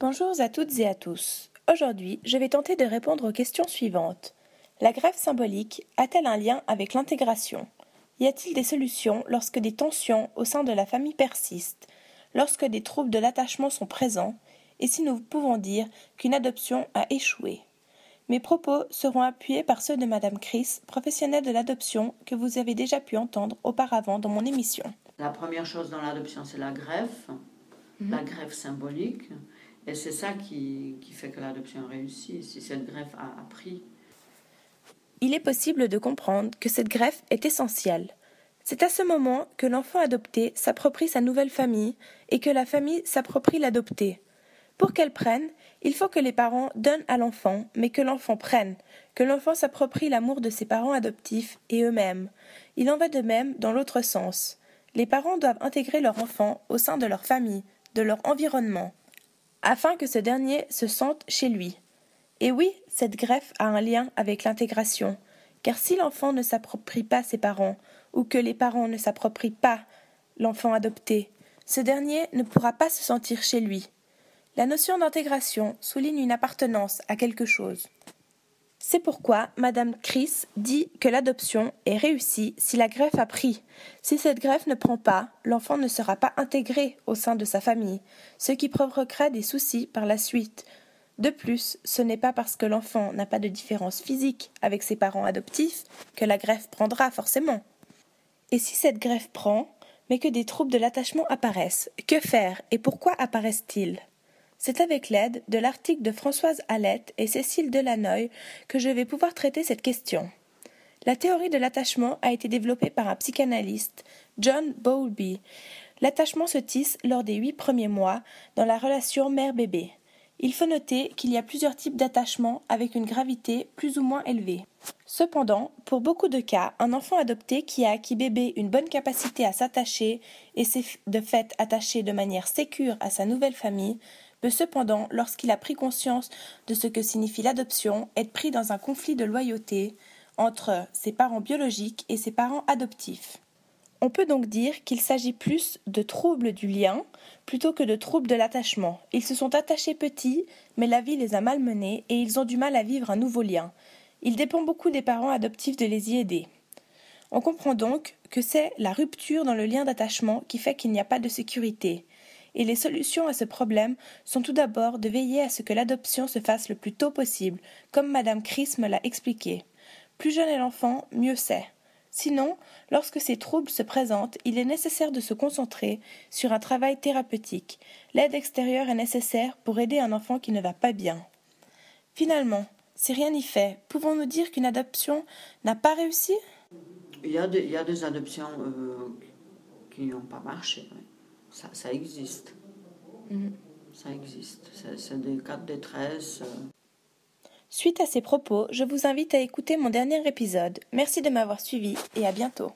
Bonjour à toutes et à tous. Aujourd'hui, je vais tenter de répondre aux questions suivantes. La greffe symbolique a-t-elle un lien avec l'intégration? Y a-t-il des solutions lorsque des tensions au sein de la famille persistent, lorsque des troubles de l'attachement sont présents, et si nous pouvons dire qu'une adoption a échoué? Mes propos seront appuyés par ceux de Madame Chris, professionnelle de l'adoption, que vous avez déjà pu entendre auparavant dans mon émission. La première chose dans l'adoption, c'est la greffe, mhm. la greffe symbolique. Et c'est ça qui, fait que l'adoption réussit, si cette greffe a, appris. Il est possible de comprendre que cette greffe est essentielle. C'est à ce moment que l'enfant adopté s'approprie sa nouvelle famille et que la famille s'approprie l'adopté. Pour qu'elle prenne, il faut que les parents donnent à l'enfant, mais que l'enfant prenne, que l'enfant s'approprie l'amour de ses parents adoptifs et eux-mêmes. Il en va de même dans l'autre sens. Les parents doivent intégrer leur enfant au sein de leur famille, de leur environnement afin que ce dernier se sente chez lui. Et oui, cette greffe a un lien avec l'intégration, car si l'enfant ne s'approprie pas ses parents, ou que les parents ne s'approprient pas l'enfant adopté, ce dernier ne pourra pas se sentir chez lui. La notion d'intégration souligne une appartenance à quelque chose. C'est pourquoi Madame Chris dit que l'adoption est réussie si la greffe a pris. Si cette greffe ne prend pas, l'enfant ne sera pas intégré au sein de sa famille, ce qui provoquera des soucis par la suite. De plus, ce n'est pas parce que l'enfant n'a pas de différence physique avec ses parents adoptifs que la greffe prendra forcément. Et si cette greffe prend, mais que des troubles de l'attachement apparaissent, que faire et pourquoi apparaissent-ils? C'est avec l'aide de l'article de Françoise Hallette et Cécile Delanoy que je vais pouvoir traiter cette question. La théorie de l'attachement a été développée par un psychanalyste, John Bowlby. L'attachement se tisse lors des huit premiers mois dans la relation mère-bébé. Il faut noter qu'il y a plusieurs types d'attachement avec une gravité plus ou moins élevée. Cependant, pour beaucoup de cas, un enfant adopté qui a acquis bébé une bonne capacité à s'attacher et s'est de fait attaché de manière sécure à sa nouvelle famille peut cependant, lorsqu'il a pris conscience de ce que signifie l'adoption, être pris dans un conflit de loyauté entre ses parents biologiques et ses parents adoptifs. On peut donc dire qu'il s'agit plus de troubles du lien plutôt que de troubles de l'attachement. Ils se sont attachés petits, mais la vie les a malmenés et ils ont du mal à vivre un nouveau lien. Il dépend beaucoup des parents adoptifs de les y aider. On comprend donc que c'est la rupture dans le lien d'attachement qui fait qu'il n'y a pas de sécurité, et les solutions à ce problème sont tout d'abord de veiller à ce que l'adoption se fasse le plus tôt possible, comme Madame Chris me l'a expliqué. Plus jeune est l'enfant, mieux c'est. Sinon, lorsque ces troubles se présentent, il est nécessaire de se concentrer sur un travail thérapeutique. L'aide extérieure est nécessaire pour aider un enfant qui ne va pas bien. Finalement, si rien n'y fait, pouvons-nous dire qu'une adoption n'a pas réussi? Il y, a des, adoptions euh, qui n'ont pas marché ça, ça existe. Mhm. Ça existe. C'est des cas de détresse. Euh. Suite à ces propos, je vous invite à écouter mon dernier épisode. Merci de m'avoir suivi et à bientôt.